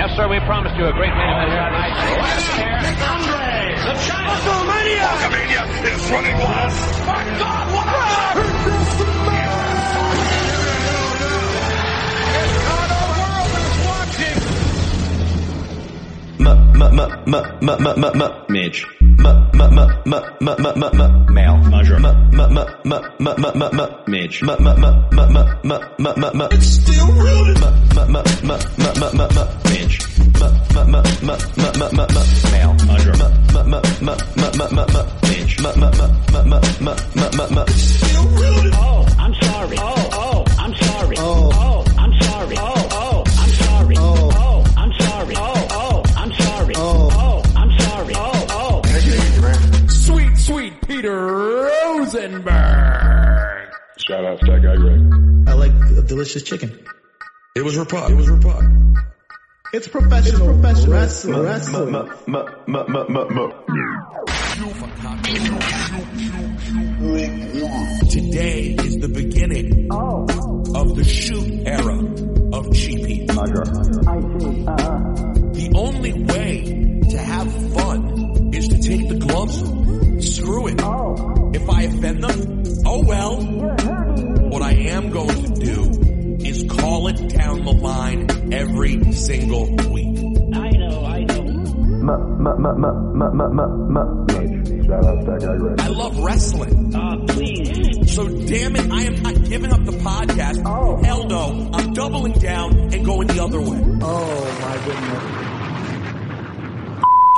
Yes, sir, we promised you a great main event here tonight. Nick Andre, the China WrestleMania. WrestleMania is running wild. My God, what? the Midge. Male. Measure. Midge. It's still real. Midge. Ma ma ma ma ma ma ma ma male. Measure. Midge. It's still real. Oh, I'm sorry. Oh, oh, I'm sorry. Oh, Shout out to that guy, Greg. I like a delicious chicken. It was Rapod. It was Rapod. It's professional, professional wrestling. wrestling. Today is the beginning of the shoot era of Cheap Heat. The only way to have fun is to take the gloves off. Screw it. If I offend them, oh well. What I am going to do is call it down the line every single week. I know, I know. Shout out to that guy, Greg. I love wrestling. Uh, please. So damn it, I am not giving up the podcast. Oh. Hell no. I'm doubling down and going the other way. Oh my goodness.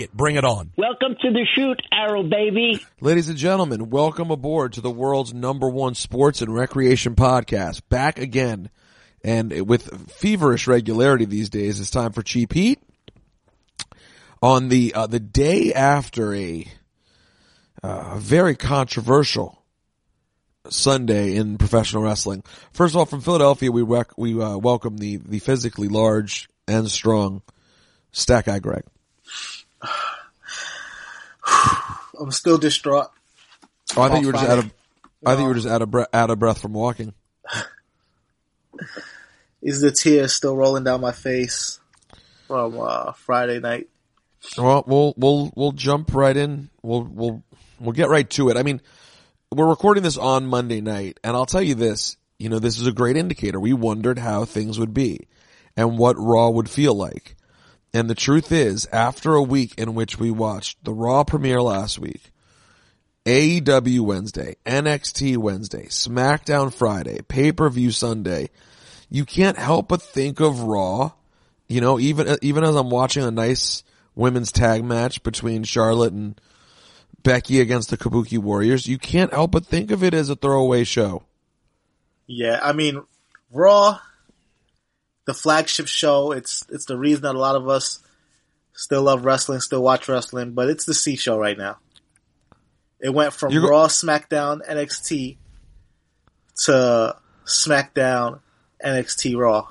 Get, bring it on. Welcome to the shoot, era baby. Ladies and gentlemen, welcome aboard to the world's number one sports and recreation podcast. Back again, and with feverish regularity these days, it's time for Cheap Heat. On the uh, the day after a uh, very controversial Sunday in professional wrestling. First of all, from Philadelphia, we rec- we uh, welcome the the physically large and strong Stat Guy Greg. I'm still distraught. Oh, I think you were just out of. I think you were just out of breath, out of breath from walking. Is the tears still rolling down my face from uh, Friday night? Well, we'll we'll we'll jump right in. We'll we'll we'll get right to it. I mean, we're recording this on Monday night, and I'll tell you this. You know, this is a great indicator. We wondered how things would be and what Raw would feel like. And the truth is, after a week in which we watched the Raw premiere last week, AEW Wednesday, NXT Wednesday, SmackDown Friday, pay-per-view Sunday, you can't help but think of Raw. You know, even even as I'm watching a nice women's tag match between Charlotte and Becky against the Kabuki Warriors, you can't help but think of it as a throwaway show. Yeah, I mean, Raw, the flagship show. It's it's the reason that a lot of us still love wrestling, still watch wrestling, but it's the C show right now. It went from You're Raw, SmackDown, NXT to SmackDown, NXT, Raw.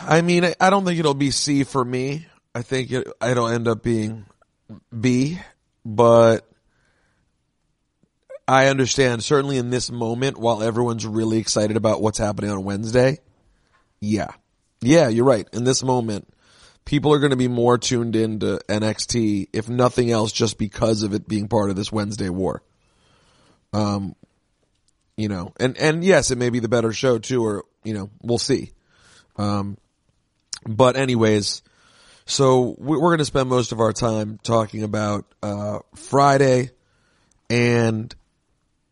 I mean, I, don't think it'll be C for me. I think it, it'll end up being B, but I understand certainly in this moment while everyone's really excited about what's happening on Wednesday. Yeah. Yeah, you're right. In this moment, people are going to be more tuned into NXT, if nothing else, just because of it being part of this Wednesday war. Um, you know, and, and yes, it may be the better show too, or, you know, we'll see. Um, but anyways, so we- we're going to spend most of our time talking about, uh, Friday and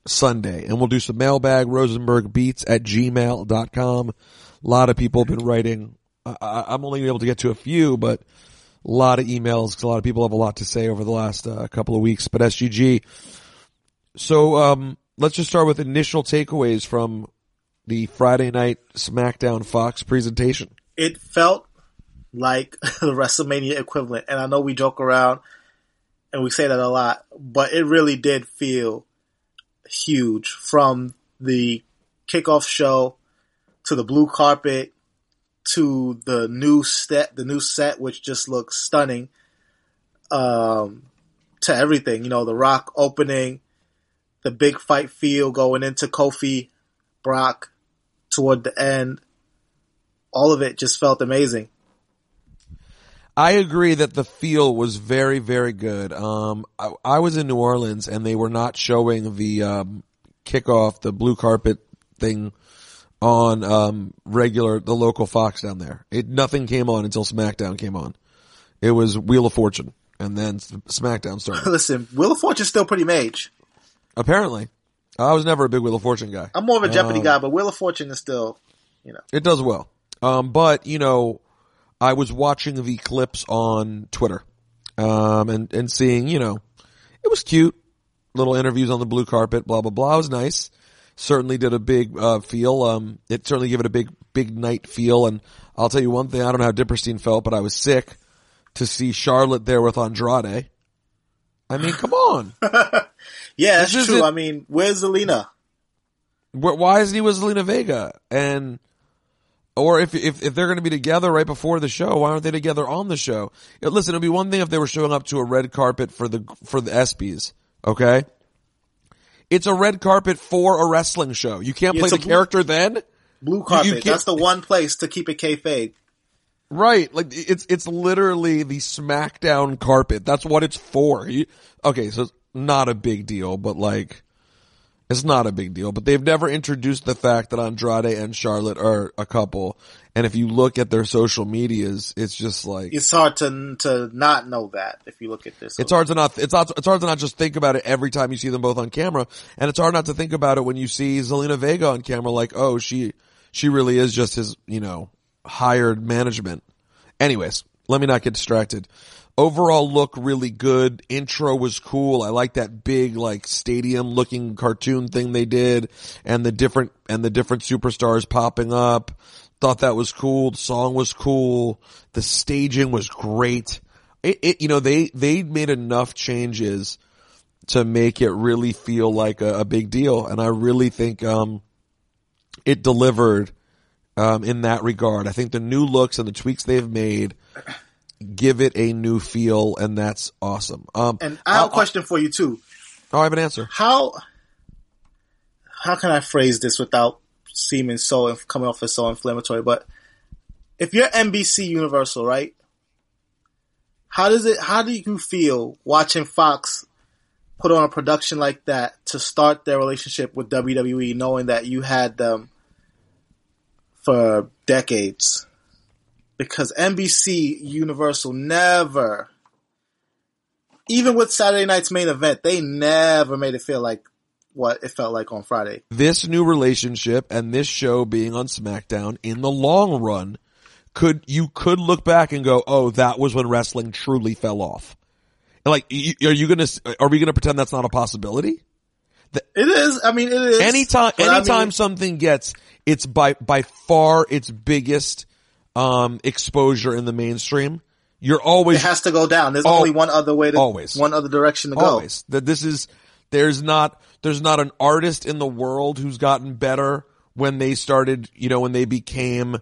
Sunday and we'll do some mailbag Rosenberg beats at gmail.com. A lot of people have been writing. I, I'm only able to get to a few, but a lot of emails because a lot of people have a lot to say over the last uh, couple of weeks. But SGG. So, um, let's just start with initial takeaways from the Friday night SmackDown Fox presentation. It felt like the WrestleMania equivalent, and I know we joke around and we say that a lot, but it really did feel huge from the kickoff show to the blue carpet to the new set, the new set, which just looks stunning. Um, to everything, you know, the Rock opening, the big fight feel going into Kofi, Brock toward the end. all of it just felt amazing. I agree that the feel was very, very good. Um, I, I was in New Orleans and they were not showing the um, kickoff, the blue carpet thing on um, regular the local Fox down there. It nothing came on until SmackDown came on. It was Wheel of Fortune, and then SmackDown started. Listen, Wheel of Fortune's still pretty mage. Apparently, I was never a big Wheel of Fortune guy. I'm more of a Jeopardy Um, guy, but Wheel of Fortune is still, you know. It does well. Um, but you know, I was watching the clips on Twitter, um, and, and seeing, you know, it was cute. Little interviews on the blue carpet, blah, blah, blah. It was nice. Certainly did a big, uh, feel. Um, it certainly gave it a big, big night feel. And I'll tell you one thing, I don't know how Dipperstein felt, but I was sick to see Charlotte there with Andrade. I mean, come on. Yeah, that's true. isn't- I mean, where's Zelina? Why isn't he with Zelina Vega? And or if if if they're going to be together right before the show, why aren't they together on the show? Listen, it'd be one thing if they were showing up to a red carpet for the for the ESPYS. Okay, it's a red carpet for a wrestling show. You can't play it's the blue- character then, Blue carpet. can't- That's the one place to keep it kayfabe. right? Like it's it's literally the SmackDown carpet. That's what it's for. You, okay, so it's not a big deal, but like. It's not a big deal, but they've never introduced the fact that Andrade and Charlotte are a couple. And if you look at their social medias, it's just like, It's hard to to not know that if you look at this. it's hard to not, it's not, it's hard to not just think about it every time you see them both on camera. And it's hard not to think about it when you see Zelina Vega on camera, like, oh, she, she really is just his, you know, hired management. Anyways, let me not get distracted. Overall look really good. Intro was cool. I like that big like stadium looking cartoon thing they did and the different, and the different superstars popping up. Thought that was cool. The song was cool. The staging was great. It, it you know, they, they made enough changes to make it really feel like a, a big deal. And I really think, um, it delivered, um, in that regard. I think the new looks and the tweaks they've made give it a new feel and that's awesome. Um, And I have I'll- a question for you too. Oh, I have an answer. How how can I phrase this without seeming so coming off as so inflammatory? But if you're NBC Universal, right? How does it? How do you feel watching Fox put on a production like that to start their relationship with WWE, knowing that you had them for decades? Because NBC Universal never, even with Saturday night's main event, they never made it feel like what it felt like on Friday. This new relationship and this show being on SmackDown in the long run could, you could look back and go, oh, that was when wrestling truly fell off. Like, are you gonna, are we gonna pretend that's not a possibility? It is. I mean, it is. anytime But I anytime mean, something gets it's by by far its biggest um exposure in the mainstream you're always it has to go down. There's Al- only one other way to, always. one other direction to go. always that this is there's not there's not an artist in the world who's gotten better when they started you know when they became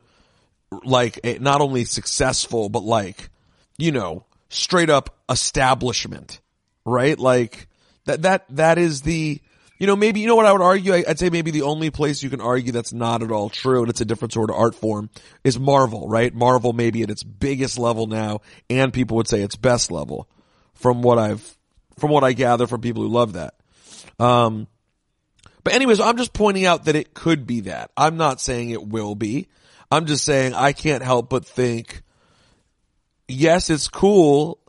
like a, not only successful but like you know straight up establishment right like that that that is the you know maybe you know what I would argue I'd say maybe the only place you can argue that's not at all true and it's a different sort of art form is Marvel right Marvel maybe at its biggest level now and people would say its best level from what I've from what I gather from people who love that um but anyways, I'm just pointing out that it could be that. I'm not saying it will be. I'm just saying I can't help but think, yes, it's cool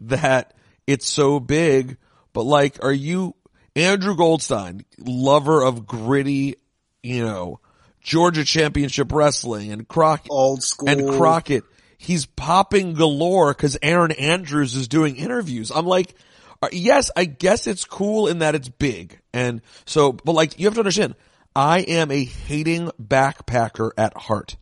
that it's so big, but like, are you Andrew Goldstein, lover of gritty, you know, Georgia championship wrestling and Crockett Old school. and Crockett, he's popping galore because Erin Andrews is doing interviews. I'm like, uh, yes, I guess it's cool in that it's big. And so, but like, you have to understand, I am a hating backpacker at heart.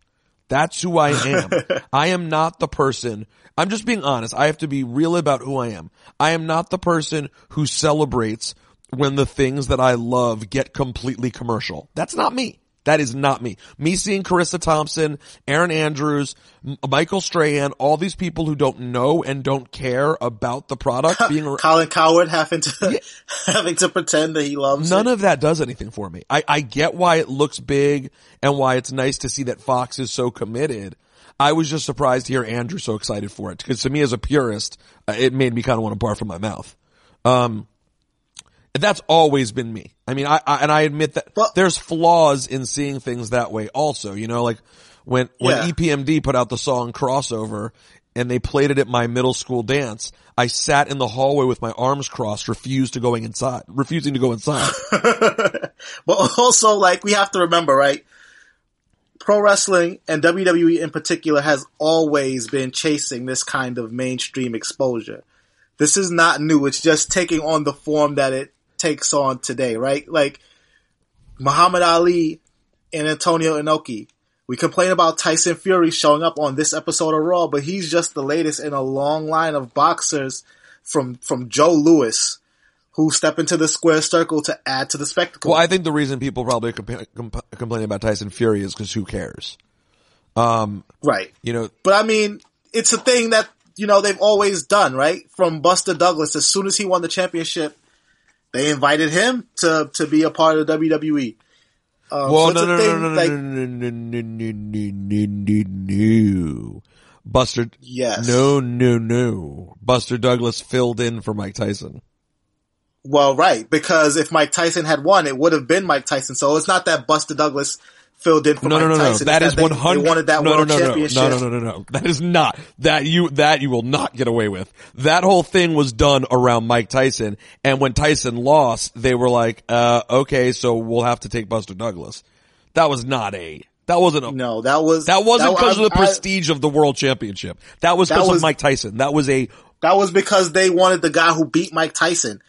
That's who I am. I am not the person, I'm just being honest. I have to be real about who I am. I am not the person who celebrates when the things that I love get completely commercial. That's not me. That is not me. Me seeing Charissa Thompson, Erin Andrews, M- Michael Strahan, all these people who don't know and don't care about the product being Colin Cowherd having to having to pretend that he loves None it. of that does anything for me. I, I get why it looks big and why it's nice to see that Fox is so committed. I was just surprised to hear Andrew so excited for it because to me as a purist, uh, it made me kind of want to barf from my mouth. Um, that's always been me. I mean, I, I and I admit that Well- there's flaws in seeing things that way also, you know, like when, when Yeah. EPMD put out the song crossover and they played it at my middle school dance, I sat in the hallway with my arms crossed, refused to going inside, refusing to go inside. But also, like, we have to remember, right? Pro wrestling and WWE in particular has always been chasing this kind of mainstream exposure. This is not new. It's just taking on the form that it takes on today, right? Like, Muhammad Ali and Antonio Inoki. We complain about Tyson Fury showing up on this episode of Raw, but he's just the latest in a long line of boxers from, from Joe Louis who step into the square circle to add to the spectacle. Well, I think the reason people probably compa- comp- complaining about Tyson Fury is because who cares? Um, right. You know, But I mean, it's a thing that, you know, they've always done, right? From Buster Douglas, as soon as he won the championship, they invited him to, to be a part of WWE. Um, well, so no, no, no, thing, no, no, like- no, no, no, no, no, no, no, no. Buster, Yes. no, no, no. Buster Douglas filled in for Mike Tyson. Well, right, because if Mike Tyson had won, it would have been Mike Tyson. So it's not that Buster Douglas filled in for No, Mike no, no, no. Tyson. That it's is one hundred. Wanted that no, world no, no, championship. No, no, no, no, no. That is not that you that you will not get away with. That whole thing was done around Mike Tyson, and when Tyson lost, they were like, uh, "Okay, so we'll have to take Buster Douglas." That was not a. That wasn't a. No, that was That wasn't because of the I- prestige of the world championship. That was because of Mike Tyson. That was a. That was because they wanted the guy who beat Mike Tyson.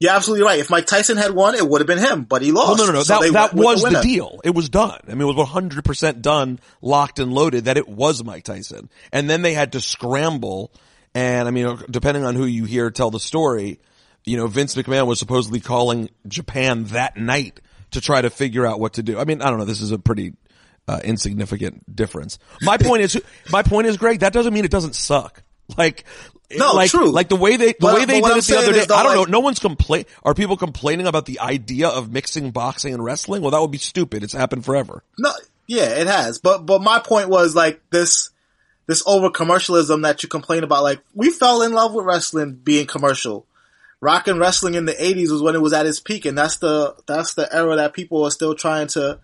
You're absolutely right. If Mike Tyson had won, it would have been him, but he lost. Well, no, no, no. So that that was the, winner. deal. It was done. I mean, it was 100% done, locked and loaded that it was Mike Tyson. And then they had to scramble. And I mean, depending on who you hear tell the story, you know, Vince McMahon was supposedly calling Japan that night to try to figure out what to do. I mean, I don't know. This is a pretty uh, insignificant difference. My point is, my point is, Greg, that doesn't mean it doesn't suck. Like, No, like, true. like the way they, the But- way they did I'm it the other day. though, I don't know. No one's complain. Are people complaining about the idea of mixing boxing and wrestling? Well, that would be stupid. It's happened forever. No, yeah, it has. But but my point was like this this over commercialism that you complain about. Like we fell in love with wrestling being commercial. Rock and wrestling in the '80s was when it was at its peak, and that's the that's the era that people are still trying to.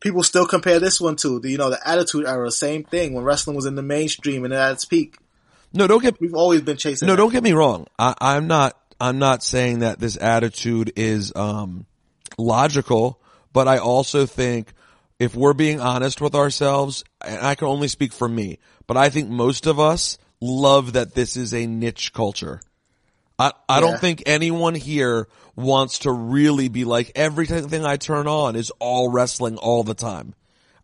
People still compare this one to the you know the Attitude Era, same thing when wrestling was in the mainstream and at its peak. No, don't get We've always been chasing. no, don't get me wrong. I, I'm not. I'm not saying that this attitude is um, logical, but I also think if we're being honest with ourselves, and I can only speak for me, but I think most of us love that this is a niche culture. I, I Yeah. don't think anyone here wants to really be like everything I turn on is all wrestling all the time.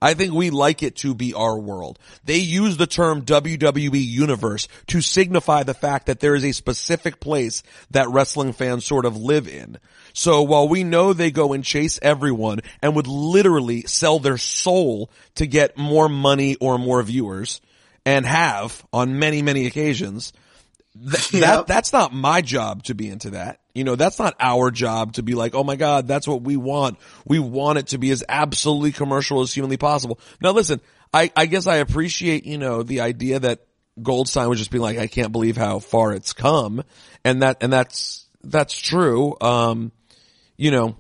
I think we like it to be our world. They use the term WWE Universe to signify the fact that there is a specific place that wrestling fans sort of live in. So while we know they go and chase everyone and would literally sell their soul to get more money or more viewers and have on many, many occasions, Th- that that's not my job to be into that. You know, that's not our job to be like, oh my god, that's what we want. We want it to be as absolutely commercial as humanly possible. Now listen, I I guess I appreciate you know the idea that Goldstein was just being like, I can't believe how far it's come, and that and that's that's true. Um, you know,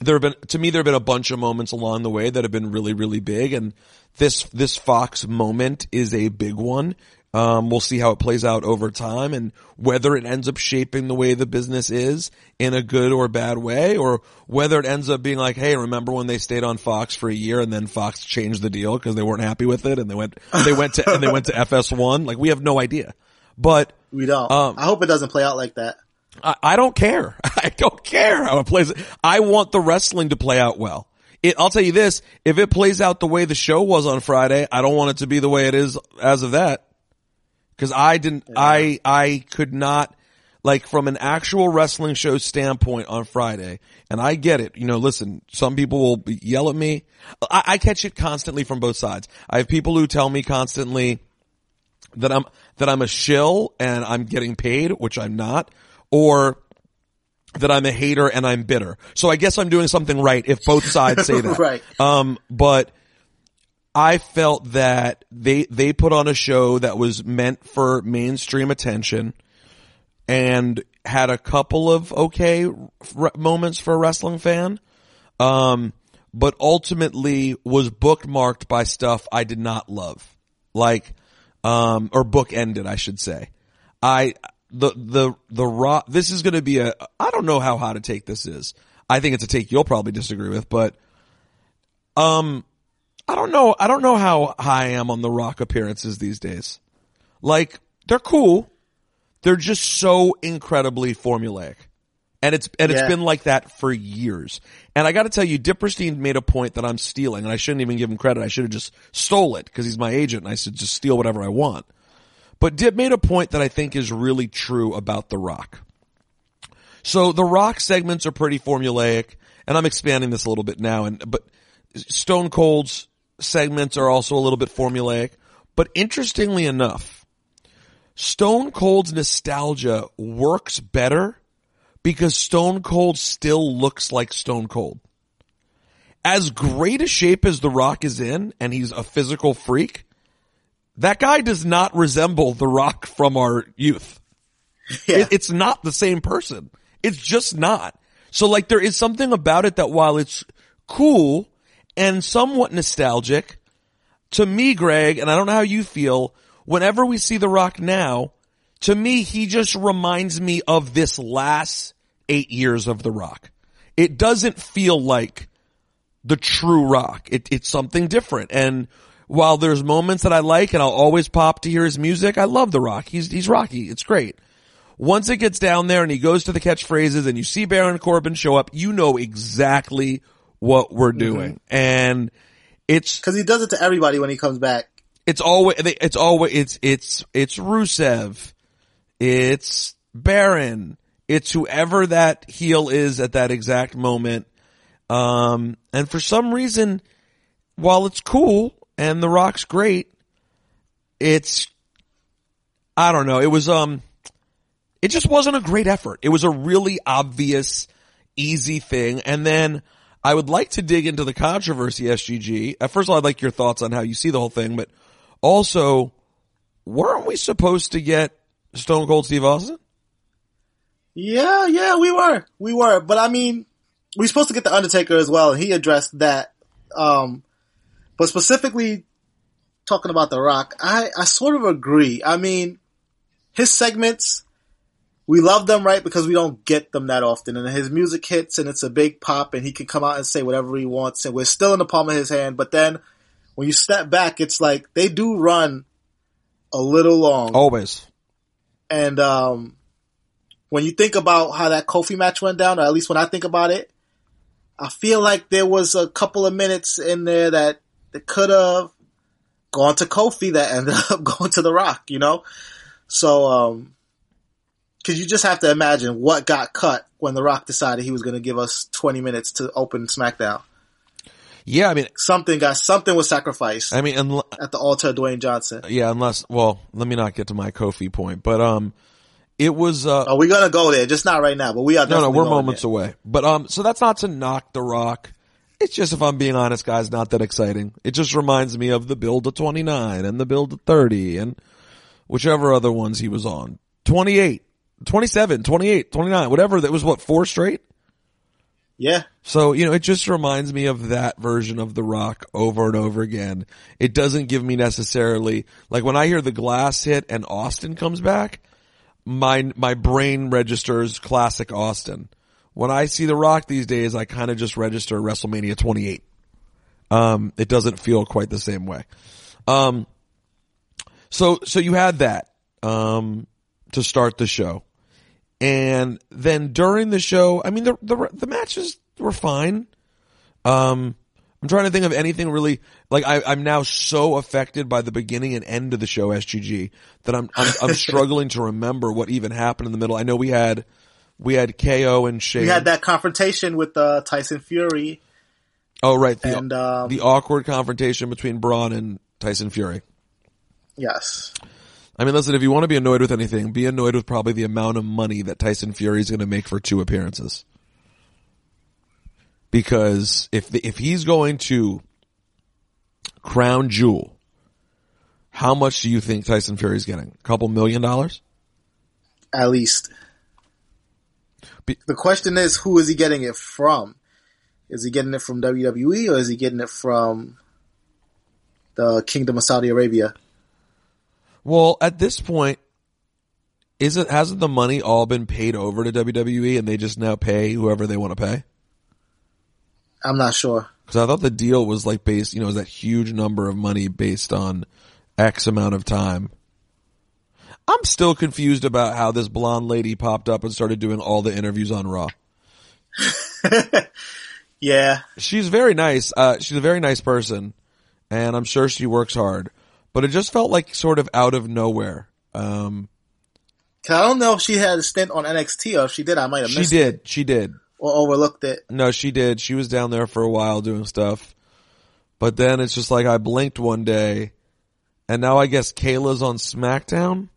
there have been to me there have been a bunch of moments along the way that have been really really big and this this Fox moment is a big one. Um, we'll see how it plays out over time and whether it ends up shaping the way the business is in a good or bad way or whether it ends up being like, Hey, remember when they stayed on Fox for a year and then Fox changed the deal because they weren't happy with it and they went, they went to, and they went to FS1. Like we have no idea, but we don't. Um, I hope it doesn't play out like that. I, I don't care. I don't care how it plays. I want the wrestling to play out well. It, I'll tell you this, if it plays out the way the show was on Friday, I don't want it to be the way it is as of that. Cause I didn't, I, I could not, like from an actual wrestling show standpoint on Friday, and I get it. You know, listen, some people will yell at me. I, I catch it constantly from both sides. I have people who tell me constantly that I'm that I'm a shill and I'm getting paid, which I'm not, or that I'm a hater and I'm bitter. So I guess I'm doing something right if both sides say that. Right. Um, but I felt that they they put on a show that was meant for mainstream attention and had a couple of okay r- moments for a wrestling fan. Um, but ultimately was bookmarked by stuff I did not love. Like, um, or book ended, I should say. I, the, the, the raw, this is going to be a, I don't know how hot a take this is. I think it's a take you'll probably disagree with, but, um, I don't know, I don't know how high I am on the rock appearances these days. Like, they're cool. They're just so incredibly formulaic. And it's, and it's Yeah. been like that for years. And I gotta tell you, Dipperstein made a point that I'm stealing and I shouldn't even give him credit. I should have just stole it because he's my agent and I should just steal whatever I want. But Dip made a point that I think is really true about The Rock. So the Rock segments are pretty formulaic and I'm expanding this a little bit now and, but Stone Cold's segments are also a little bit formulaic. But interestingly enough, Stone Cold's nostalgia works better because Stone Cold still looks like Stone Cold. As great a shape as The Rock is in, and he's a physical freak, that guy does not resemble The Rock from our youth. Yeah. It- it's not the same person. It's just not. So like there is something about it that while it's cool and somewhat nostalgic, to me, Greg, and I don't know how you feel, whenever we see The Rock now, to me, he just reminds me of this last eight years of The Rock. It doesn't feel like the true Rock. It, it's something different. And while there's moments that I like and I'll always pop to hear his music, I love The Rock. He's, he's Rocky. It's great. Once it gets down there and he goes to the catchphrases and you see Baron Corbin show up, you know exactly what we're doing. And it's, Cause he does it to everybody when he comes back. it's always it's always it's it's it's Rusev, it's Baron, it's whoever that heel is at that exact moment. Um, and for some reason, while it's cool and The Rock's great, it's I don't know. It was um, it just wasn't a great effort. It was a really obvious, easy thing, and then. I would like to dig into the controversy, SGG. Uh, First of all, I'd like your thoughts on how you see the whole thing, but also, weren't we supposed to get Stone Cold Steve Austin? Yeah, yeah, we were. We were. But I mean, we were supposed to get the Undertaker as well, and he addressed that. Um, but specifically talking about The Rock, I, I sort of agree. I mean, his segments, we love them, right? Because we don't get them that often. And his music hits and it's a big pop and he can come out and say whatever he wants and we're still in the palm of his hand. But then when you step back, it's like they do run a little long. Always. And um, when you think about how that Kofi match went down, or at least when I think about it, I feel like there was a couple of minutes in there that, that could have gone to Kofi that ended up going to The Rock, you know? So, um, cause you just have to imagine what got cut when The Rock decided he was going to give us 20 minutes to open SmackDown. Yeah, I mean, Something got, something was sacrificed I mean, at the altar of Dwayne Johnson. yeah, unless, well, let me not get to my Kofi point, but um, it was uh, Oh, we're going to go there, just not right now, but we are no, no, we're moments there. away. But um, so that's not to knock The Rock. It's just, if I'm being honest, guys, not that exciting. It just reminds me of the build to 29 and the build to 30 and whichever other ones he was on. 28, 27, 28, 29, whatever. That was what, four straight? Yeah. So, you know, it just reminds me of that version of The Rock over and over again. It doesn't give me necessarily, like when I hear the glass hit and Austin comes back, my, my brain registers classic Austin. When I see The Rock these days, I kind of just register WrestleMania 28. Um, it doesn't feel quite the same way. Um, so, so you had that, um, to start the show. And then during the show, I mean, the, the, the matches were fine. Um, I'm trying to think of anything really like I, I'm now so affected by the beginning and end of the show SGG that I'm I'm, I'm struggling to remember what even happened in the middle. I know we had we had KO and Shane. We had that confrontation with uh, Tyson Fury. Oh right, the, and um, the awkward confrontation between Braun and Tyson Fury. yes, I mean, listen, if you want to be annoyed with anything, be annoyed with probably the amount of money that Tyson Fury is going to make for two appearances. Because if the, if he's going to crown jewel, how much do you think Tyson Fury is getting? A couple million dollars? at least. Be- the question is, who is he getting it from? Is he getting it from WWE or is he getting it from the Kingdom of Saudi Arabia? Well, at this point, is it hasn't the money all been paid over to WWE and they just now pay whoever they want to pay? I'm not sure. Because I thought the deal was like based, you know, was that huge number of money based on X amount of time. I'm still confused about how this blonde lady popped up and started doing all the interviews on Raw. Yeah, She's very nice. Uh, she's a very nice person, and I'm sure she works hard. But it just felt like sort of out of nowhere. Um, 'Cause I don't know if she had a stint on NXT or if she did, I might have missed she missed did. it She did. or overlooked it. No, she did. She was down there for a while doing stuff. But then it's just like I blinked one day and now I guess Kayla's on SmackDown.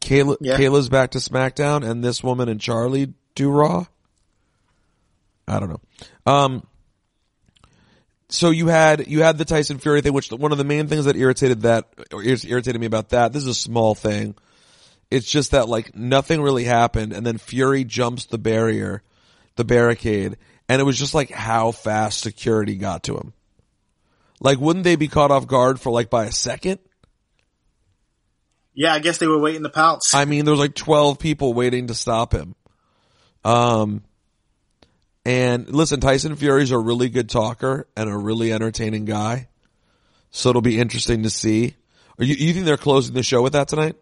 Kayla, Yeah. Kayla's back to SmackDown and this woman and Charly do Raw. I don't know. Um, so you had, you had the Tyson Fury thing, which one of the main things that irritated that, or irritated me about that, this is a small thing. It's just that like nothing really happened and then Fury jumps the barrier, the barricade, and it was just like how fast security got to him. Like wouldn't they be caught off guard for like by a second? Yeah, I guess they were waiting to pounce. I mean, there was like 12 people waiting to stop him. Um, and listen, Tyson Fury's a really good talker and a really entertaining guy. So it'll be interesting to see. Are you, you think they're closing the show with that tonight?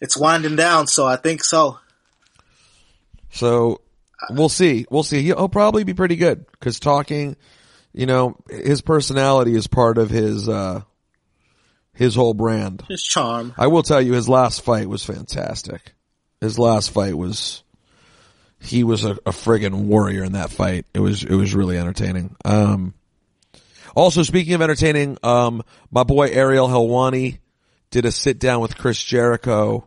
it's winding down, so I think so. So we'll see. We'll see. He'll probably be pretty good because talking, you know, his personality is part of his, uh, his whole brand. His charm. I will tell you his last fight was fantastic. His last fight was, he was a, a friggin' warrior in that fight. It was, it was really entertaining. Um, also speaking of entertaining, um, my boy Ariel Helwani did a sit down with Chris Jericho,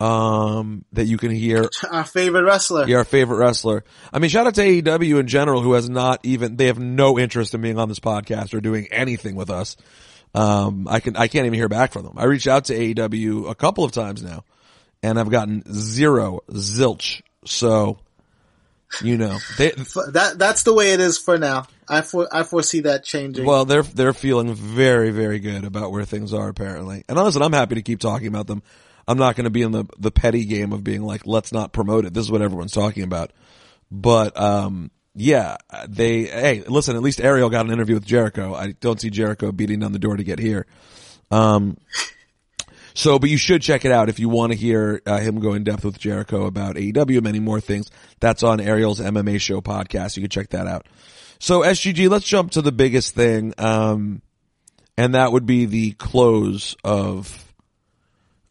um, that you can hear Our favorite wrestler. you're our favorite wrestler. I mean, shout out to AEW in general, who has not even, they have no interest in being on this podcast or doing anything with us. Um, I can, I can't even hear back from them. I reached out to AEW a couple of times now and I've gotten zero zilch. So, you know, they, That that's the way it is for now. I for, I foresee that changing. well, they're, they're feeling very, very good about where things are apparently. And listen, I'm happy to keep talking about them. I'm not going to be in the, the petty game of being like, let's not promote it. This is what everyone's talking about. But, um, yeah, they, hey, listen, at least Ariel got an interview with Jericho. I don't see Jericho beating down the door to get here. Um, so, but you should check it out if you want to hear uh, him go in depth with Jericho about AEW and many more things. That's on Ariel's MMA show podcast. You can check that out. So SGG, let's jump to the biggest thing. Um, and that would be the close of,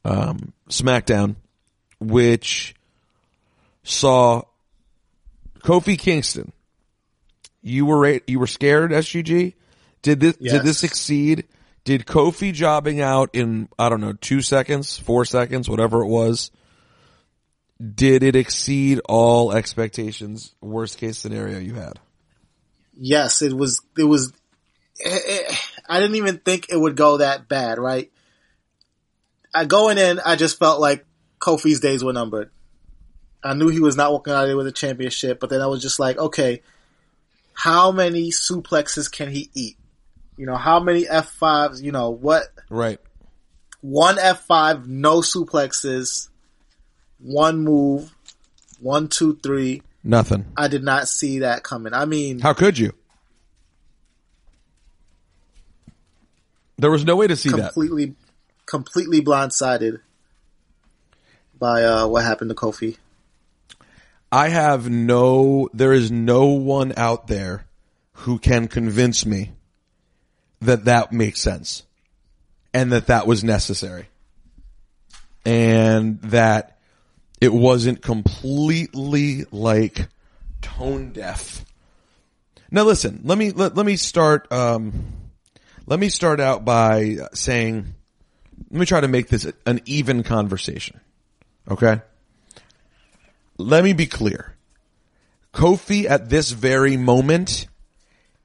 um, SmackDown, which saw Kofi Kingston. You were you were scared, SGG. Did this did this succeed? Did Kofi jobbing out in I don't know two seconds, four seconds, whatever it was? Did it exceed all expectations? Worst case scenario you had. yes, it was. It was. eh, eh, I didn't even think it would go that bad. Right. I going in, I just felt like Kofi's days were numbered. I knew he was not walking out of there with a championship, but then I was just like, okay, how many suplexes can he eat? You know, how many F5s, you know, what, Right. one F5, no suplexes, one move, one, two, three. Nothing. I did not see that coming. I mean, How could you? There was no way to see that. completely, completely blindsided by, uh, what happened to Kofi. I have no, there is no one out there who can convince me that that makes sense and that that was necessary and that it wasn't completely like tone deaf. Now listen, let me, let, let me start, um, let me start out by saying, let me try to make this an even conversation. Okay? Let me be clear. Kofi at this very moment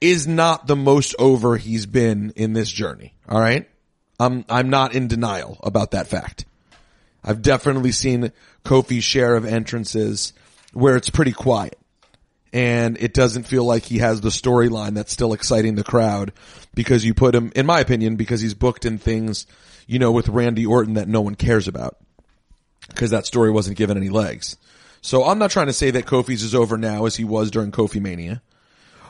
is not the most over he's been in this journey. All right. I'm, I'm not in denial about that fact. I've definitely seen Kofi's share of entrances where it's pretty quiet and it doesn't feel like he has the storyline that's still exciting the crowd because you put him, in my opinion, because he's booked in things, you know, with Randy Orton that no one cares about because that story wasn't given any legs. So I'm not trying to say that Kofi's is over now as he was during Kofi Mania,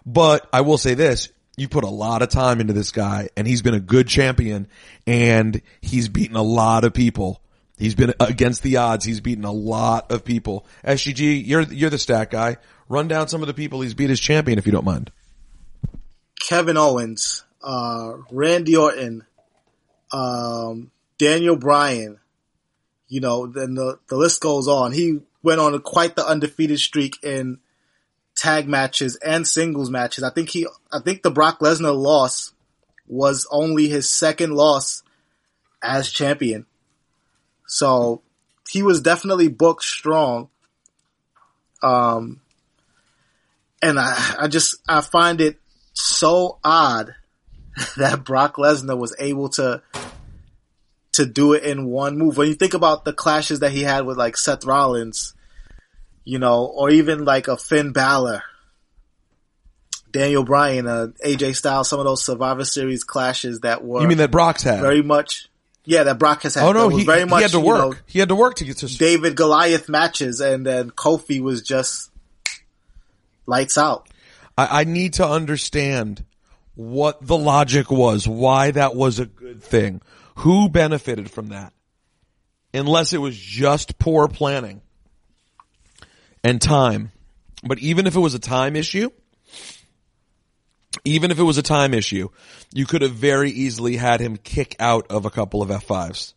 but I will say this. You put a lot of time into this guy and he's been a good champion and he's beaten a lot of people. He's been against the odds. He's beaten a lot of people. SGG, you're, you're the stat guy. Run down some of the people he's beat as champion if you don't mind. Kevin Owens, uh, Randy Orton, um, Daniel Bryan, you know, then the, the list goes on. He went on quite the undefeated streak in tag matches and singles matches. I think he, I think the Brock Lesnar loss was only his second loss as champion. So he was definitely booked strong. Um, and I, I just, I find it so odd that Brock Lesnar was able to to do it in one move. When you think about the clashes that he had with like Seth Rollins, you know, or even like a Finn Balor, Daniel Bryan, uh, AJ Styles, some of those Survivor Series clashes that were You mean that Brock's had? very much, yeah, that Brock has had. oh no, he, very much, he had to you work. know, he had to work to get to. David Goliath matches, and then Kofi was just lights out. I, I need to understand what the logic was, why that was a good thing, who benefited from that, unless it was just poor planning and time. But even if it was a time issue, even if it was a time issue, you could have very easily had him kick out of a couple of F5s.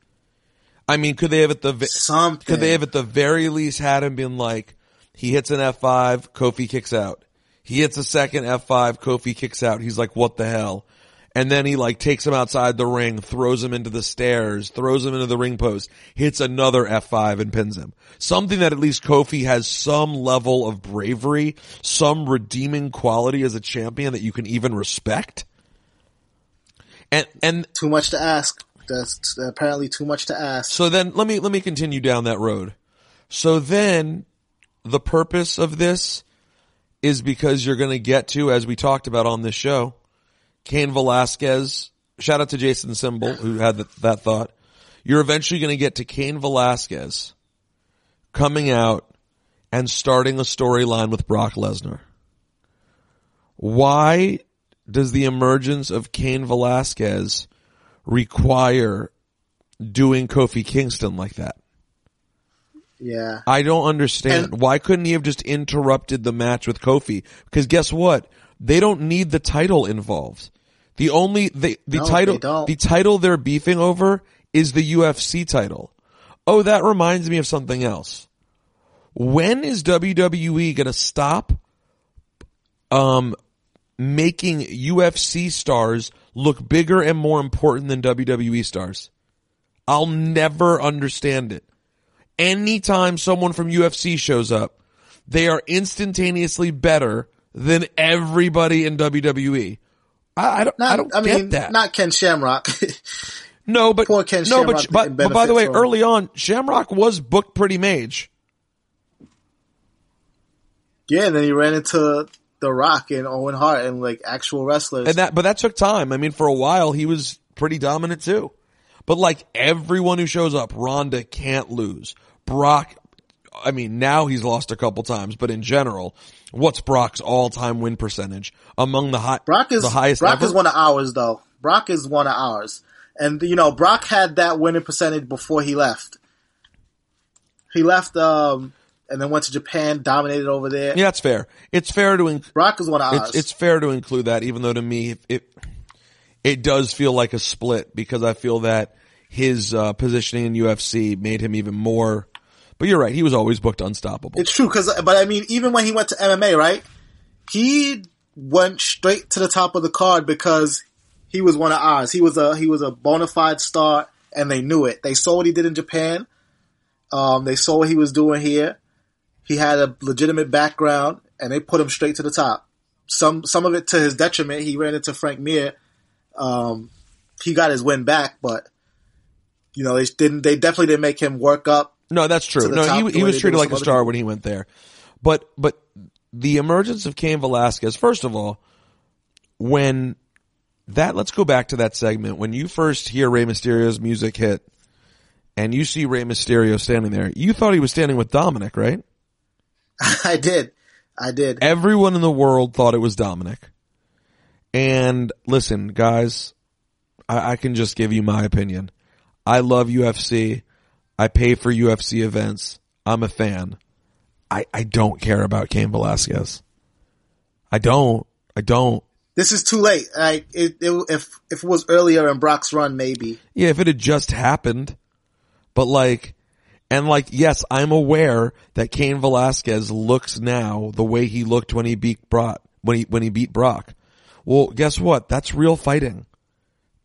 I mean, could they have at the, Something. could they have at the very least had him been like, he hits an F5, Kofi kicks out. He hits a second F5, Kofi kicks out. He's like, what the hell? And then he like takes him outside the ring, throws him into the stairs, throws him into the ring post, hits another F5 and pins him. Something that at least Kofi has some level of bravery, some redeeming quality as a champion that you can even respect. And, and Too much to ask. That's apparently too much to ask. so then let me, let me continue down that road. So then the purpose of this is because you're going to get to, as we talked about on this show, Cain Velasquez. Shout out to Jason Symbol who had that, that thought. You're eventually going to get to Cain Velasquez coming out and starting a storyline with Brock Lesnar. Why does the emergence of Cain Velasquez require doing Kofi Kingston like that? Yeah. I don't understand. And- Why couldn't he have just interrupted the match with Kofi? Because guess what? They don't need the title involved. The only the the No, title the title they're beefing over is the UFC title. Oh, that reminds me of something else. When is WWE going to stop um making UFC stars look bigger and more important than WWE stars? I'll never understand it anytime someone from UFC shows up, they are instantaneously better than everybody in WWE. I, I don't, Not, I don't I mean, that. not Ken Shamrock. no, but poor Ken no, Shamrock but, but, but by the way, early on, Shamrock was booked pretty mage. yeah, and then he ran into The Rock and Owen Hart and like actual wrestlers. And that, but that took time. I mean, for a while, he was pretty dominant too. But like everyone who shows up, Ronda can't lose. Brock, I mean, now he's lost a couple times, but in general, what's Brock's all-time win percentage among the high, Brock is the highest Brock ever? is one of ours though. Brock is one of ours. And you know, Brock had that winning percentage before he left. He left um and then went to Japan, dominated over there. Yeah, that's fair. It's fair to inc- Brock is one of ours. it's it's fair to include that, even though to me it it does feel like a split because I feel that his uh, positioning in UFC made him even more. But you're right; he was always booked unstoppable. It's true, cause, but I mean, even when he went to MMA, right? He went straight to the top of the card because he was one of ours. He was a, he was a bona fide star and they knew it. They saw what he did in Japan. Um, they saw what he was doing here. He had a legitimate background and they put him straight to the top. Some, some of it to his detriment. He ran into Frank Mir. Um, he got his win back, but you know, they didn't, they definitely didn't make him work up No, that's true. No, top he, he was treated like a star people. when he went there. But but the emergence of Cain Velasquez, first of all, when that let's go back to that segment when you first hear Rey Mysterio's music hit, and you see Rey Mysterio standing there, you thought he was standing with Dominic, right? I did. I did. Everyone in the world thought it was Dominic. And listen, guys, I, I can just give you my opinion. I love UFC. I pay for UFC events. I'm a fan. I, I don't care about Cain Velasquez. I don't. I don't. This is too late. Like it, it, if if it was earlier in Brock's run, maybe. Yeah, if it had just happened, but like, and like, yes, I'm aware that Cain Velasquez looks now the way he looked when he beat Brock, when he, when he beat Brock. Well, guess what? That's real fighting.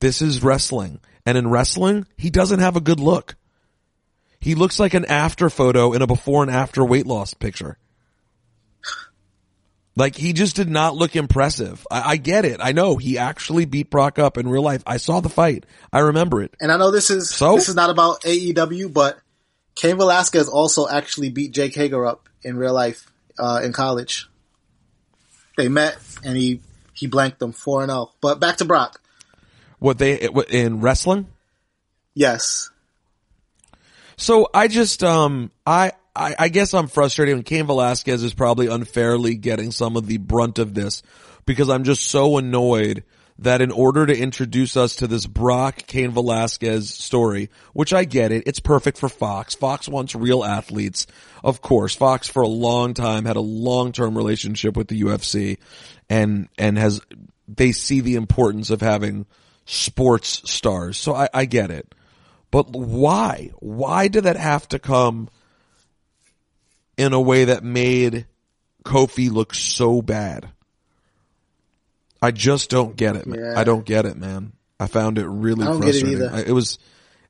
This is wrestling. And in wrestling, he doesn't have a good look. He looks like an after photo in a before and after weight loss picture. Like he just did not look impressive. I, I get it. I know he actually beat Brock up in real life. I saw the fight. I remember it. And I know this is So? this is not about AEW, but Cain Velasquez also actually beat Jake Hager up in real life uh, in college. They met and he he blanked them four and zero. But back to Brock. What they what, in wrestling? Yes, So I just um I I, I guess I'm frustrated and Cain Velasquez is probably unfairly getting some of the brunt of this because I'm just so annoyed that in order to introduce us to this Brock Cain Velasquez story, which I get it, it's perfect for Fox. Fox wants real athletes. Of course, Fox for a long time had a long-term relationship with the UFC and, and has, they see the importance of having sports stars. So I, I get it. But why? Why did that have to come in a way that made Kofi look so bad? I just don't get it. man. Yeah. I don't get it, man. I found it really I don't get it frustrating. either. I- It was,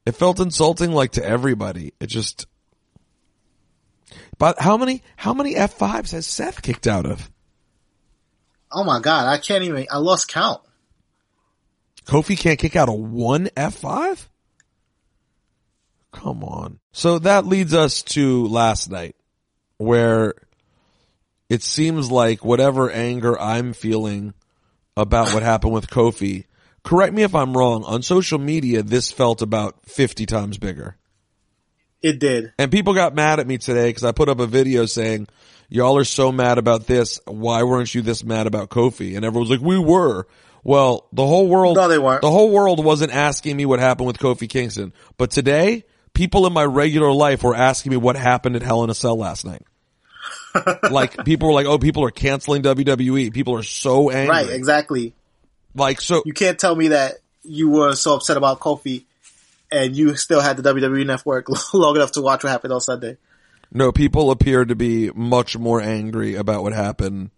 it felt insulting like to everybody. It just, but how many, how many F5s has Seth kicked out of? Oh my god, I can't even. I lost count. Kofi can't kick out a one F5? Come on. So that leads us to last night where it seems like whatever anger I'm feeling about what happened with Kofi, correct me if I'm wrong, on social media this felt about 50 times bigger. It did. And people got mad at me today because I put up a video saying, y'all are so mad about this. Why weren't you this mad about Kofi? And everyone's like, we were. Well, the whole world, No, they weren't. the whole world wasn't asking me what happened with Kofi Kingston. But today, people in my regular life were asking me what happened at Hell in a Cell last night. like people were like, oh, people are canceling WWE. People are so angry. Right, exactly. Like, so You can't tell me that you were so upset about Kofi and you still had the WWE network long enough to watch what happened on Sunday. No, people appear to be much more angry about what happened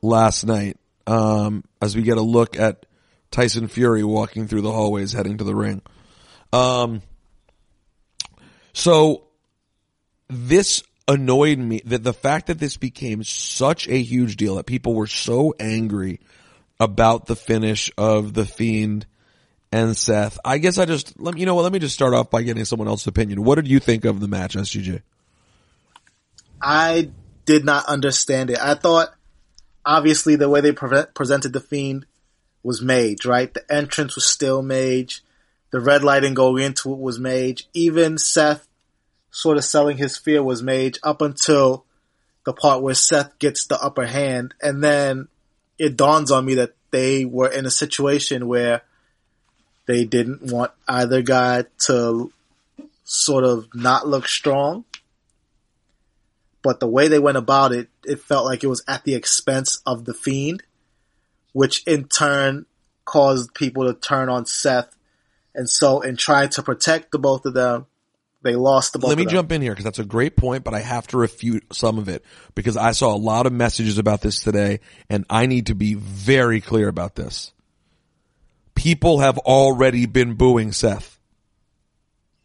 last night. Um, as we get a look at Tyson Fury walking through the hallways heading to the ring. Um, so this annoyed me that the fact that this became such a huge deal that people were so angry about the finish of the fiend and Seth. I guess I just let me, you know what, let me just start off by getting someone else's opinion. What did you think of the match, SGG? I did not understand it. I thought, obviously, the way they pre- presented the Fiend was Mage, right? The entrance was still Mage. The red lighting going into it was Mage. Even Seth sort of selling his fear was Mage up until the part where Seth gets the upper hand. And then it dawns on me that they were in a situation where they didn't want either guy to sort of not look strong but the way they went about it, it felt like it was at the expense of the Fiend, which in turn caused people to turn on Seth. And so, in trying to protect the both of them, they lost the both. Let me jump in here because that's a great point, but I have to refute some of it because I saw a lot of messages about this today and I need to be very clear about this. People have already been booing Seth.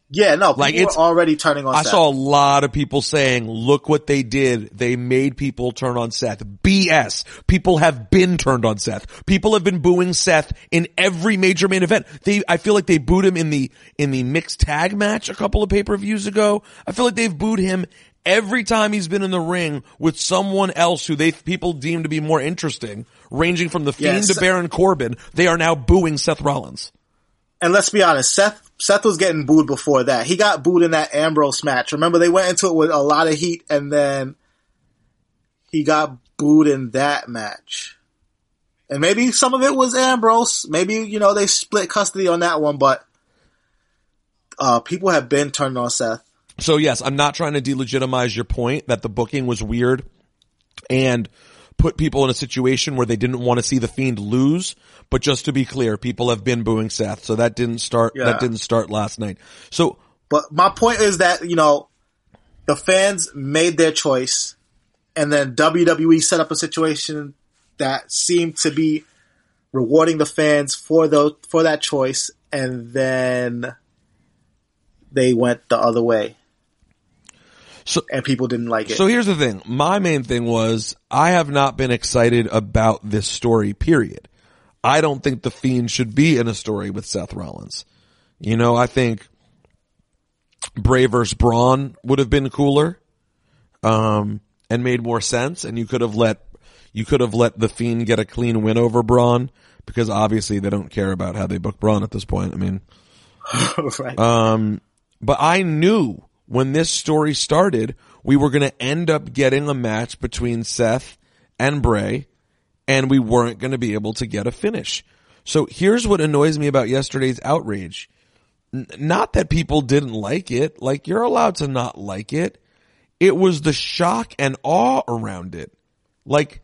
Yeah, no, people Like, it's- already turning on. I Seth. saw a lot of people saying, look what they did. They made people turn on Seth. BS. People have been turned on Seth. People have been booing Seth in every major main event. They, I feel like they booed him in the, in the mixed tag match a couple of pay-per-views ago. I feel like they've booed him every time he's been in the ring with someone else who they, people deem to be more interesting, ranging from the Fiend Yes. to Baron Corbin. They are now booing Seth Rollins. And let's be honest, Seth Seth was getting booed before that. He got booed in that Ambrose match. Remember, they went into it with a lot of heat, and then he got booed in that match. And maybe some of it was Ambrose. Maybe you know they split custody on that one, but uh, people have been turned on Seth. So yes, I'm not trying to delegitimize your point that the booking was weird and put people in a situation where they didn't want to see the Fiend lose. But just to be clear, people have been booing Seth, so that didn't start. Yeah. That didn't start last night. So But my point is that, you know, the fans made their choice and then WWE set up a situation that seemed to be rewarding the fans for the, for that choice and then they went the other way. So- and people didn't like it. So here's the thing. My main thing was I have not been excited about this story, period. I don't think the Fiend should be in a story with Seth Rollins. You know, I think Bray versus Braun would have been cooler, um, and made more sense. And you could have let, you could have let the Fiend get a clean win over Braun because obviously they don't care about how they book Braun at this point. I mean, right. um, but I knew when this story started, we were going to end up getting a match between Seth and Bray, and we weren't going to be able to get a finish. So here's what annoys me about yesterday's outrage. N- not that people didn't like it, like you're allowed to not like it. It was the shock and awe around it. Like,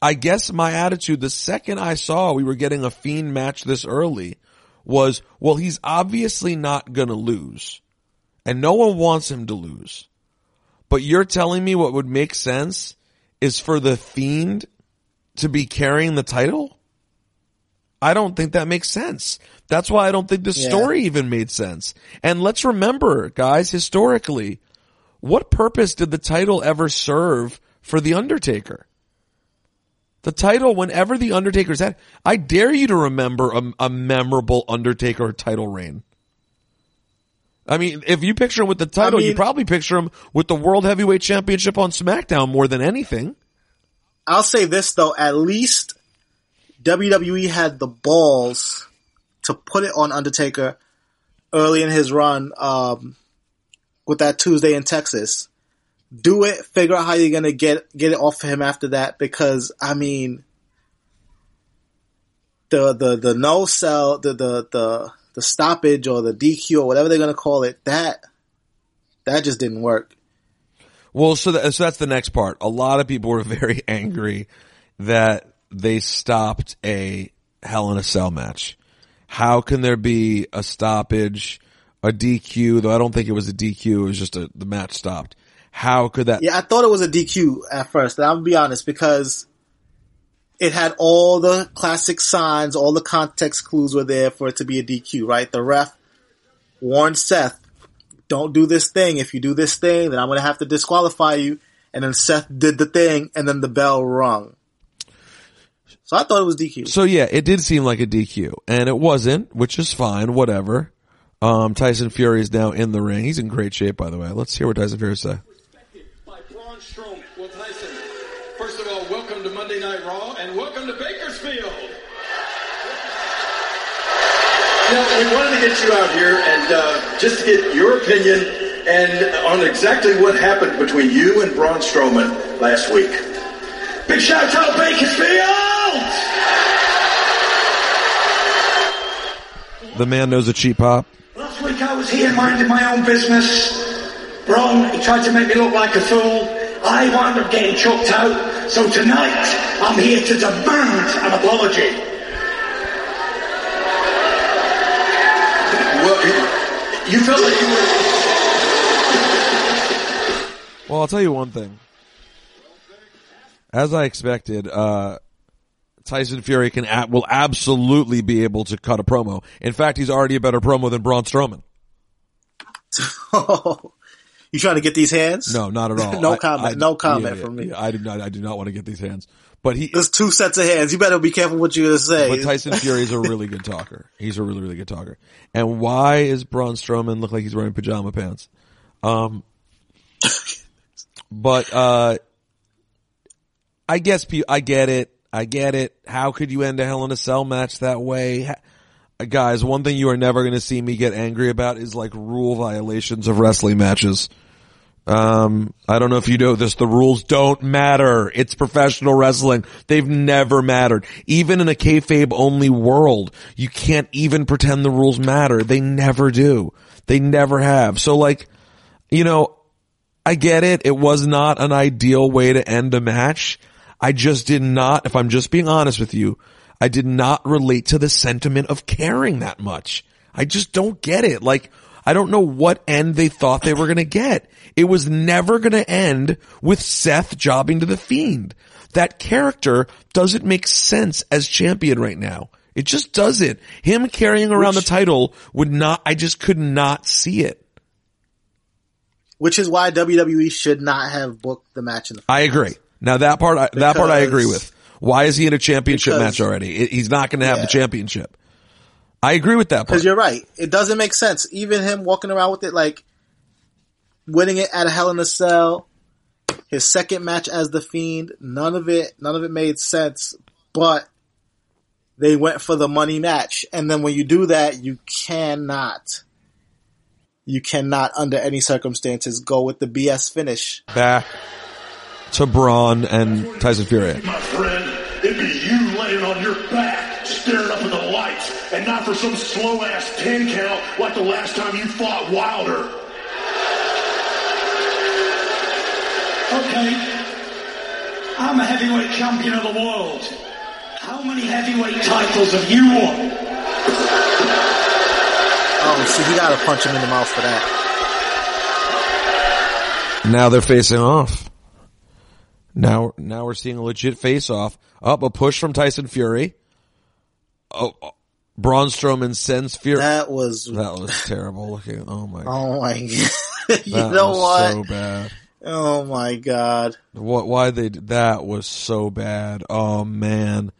I guess my attitude the second I saw we were getting a fiend match this early was, well, he's obviously not gonna lose. And no one wants him to lose. But you're telling me what would make sense is for the fiend to be carrying the title? I don't think that makes sense. That's why I don't think the Yeah. story even made sense. And let's remember, guys, historically, what purpose did the title ever serve for The Undertaker? The title, whenever The Undertaker's had, I dare you to remember a, a memorable Undertaker title reign. I mean, if you picture him with the title, you mean- probably picture him with the World Heavyweight Championship on SmackDown more than anything. I'll say this though, at least WWE had the balls to put it on Undertaker early in his run, um, with that Tuesday in Texas. Do it, figure out how you're gonna get, get it off of him after that because, I mean, the, the, the no sell, the, the, the, the stoppage or the DQ or whatever they're gonna call it, that, that just didn't work. Well, so, that, so that's the next part. A lot of people were very angry that they stopped a Hell in a Cell match. How can there be a stoppage, a DQ, though I don't think it was a DQ, it was just a, the match stopped. How could that, Yeah, I thought it was a DQ at first, and I'm gonna be honest because it had all the classic signs, all the context clues were there for it to be a DQ, right? The ref warned Seth, don't do this thing. If you do this thing, then I'm gonna have to disqualify you. And then Seth did the thing, and then the bell rung. So I thought it was DQ. So yeah, it did seem like a DQ, and it wasn't, which is fine, whatever. Um, Tyson Fury is now in the ring. He's in great shape, by the way. Let's hear what Tyson Fury say. Night Raw and welcome to Bakersfield. You know, we wanted to get you out here and uh, just to get your opinion and on exactly what happened between you and Braun Strowman last week. Big shout out to Bakersfield! The man knows a cheap pop. Last week I was here minding my own business. Braun, he tried to make me look like a fool. I wound up getting choked out. So tonight, I'm here to demand an apology. Well, you felt like you were. Well, I'll tell you one thing. As I expected, uh, Tyson Fury can a- will absolutely be able to cut a promo. In fact, he's already a better promo than Braun Strowman. you trying to get these hands? No, not at all. No I- comment. I- no comment yeah, from me. yeah, I do not. I do not want to get these hands. But he, There's two sets of hands. You better be careful what you're gonna say. but Tyson Fury is a really good talker. He's a really, really good talker. And why is Braun Strowman look like he's wearing pajama pants? Um, but uh, I guess I get it. I get it. How could you end a Hell in a Cell match that way? Guys, one thing you are never going to see me get angry about is like rule violations of wrestling matches. Um, I don't know if you know this. The rules don't matter. It's professional wrestling. They've never mattered. Even in a kayfabe only world, you can't even pretend the rules matter. They never do. They never have. So like, you know, I get it. It was not an ideal way to end a match. I just did not, if I'm just being honest with you, I did not relate to the sentiment of caring that much. I just don't get it. Like, I don't know what end they thought they were going to get. It was never going to end with Seth jobbing to the Fiend. That character doesn't make sense as champion right now. It just doesn't. Him carrying around the title would not, I just could not see it. Which is why WWE should not have booked the match in the I agree. Now that part, I, that part I agree with. Why is he in a championship Because- match already? He's not going to have the championship. I agree with that. Because you're right. It doesn't make sense. Even him walking around with it, like winning it at a Hell in a Cell, his second match as the Fiend, none of it, none of it made sense. But they went for the money match, and then when you do that, you cannot, you cannot under any circumstances go with the BS finish. Back to Braun and Tyson Fury. My friend, it'd be you laying on your back, staring up at the lights, and not for some slow ass 10 count like the last time you fought Wilder. Okay. I'm a heavyweight champion of the world. How many heavyweight titles have you won? Oh, see, he gotta punch him in the mouth for that. Now they're facing off. Now, now we're seeing a legit face off. Up a push from Tyson Fury. Oh, oh, Braun Strowman sends Fury. That was, That was terrible looking. Oh my oh god. oh my god. you That know what? so bad. Oh my god. What? Why they? That was so bad. Oh man,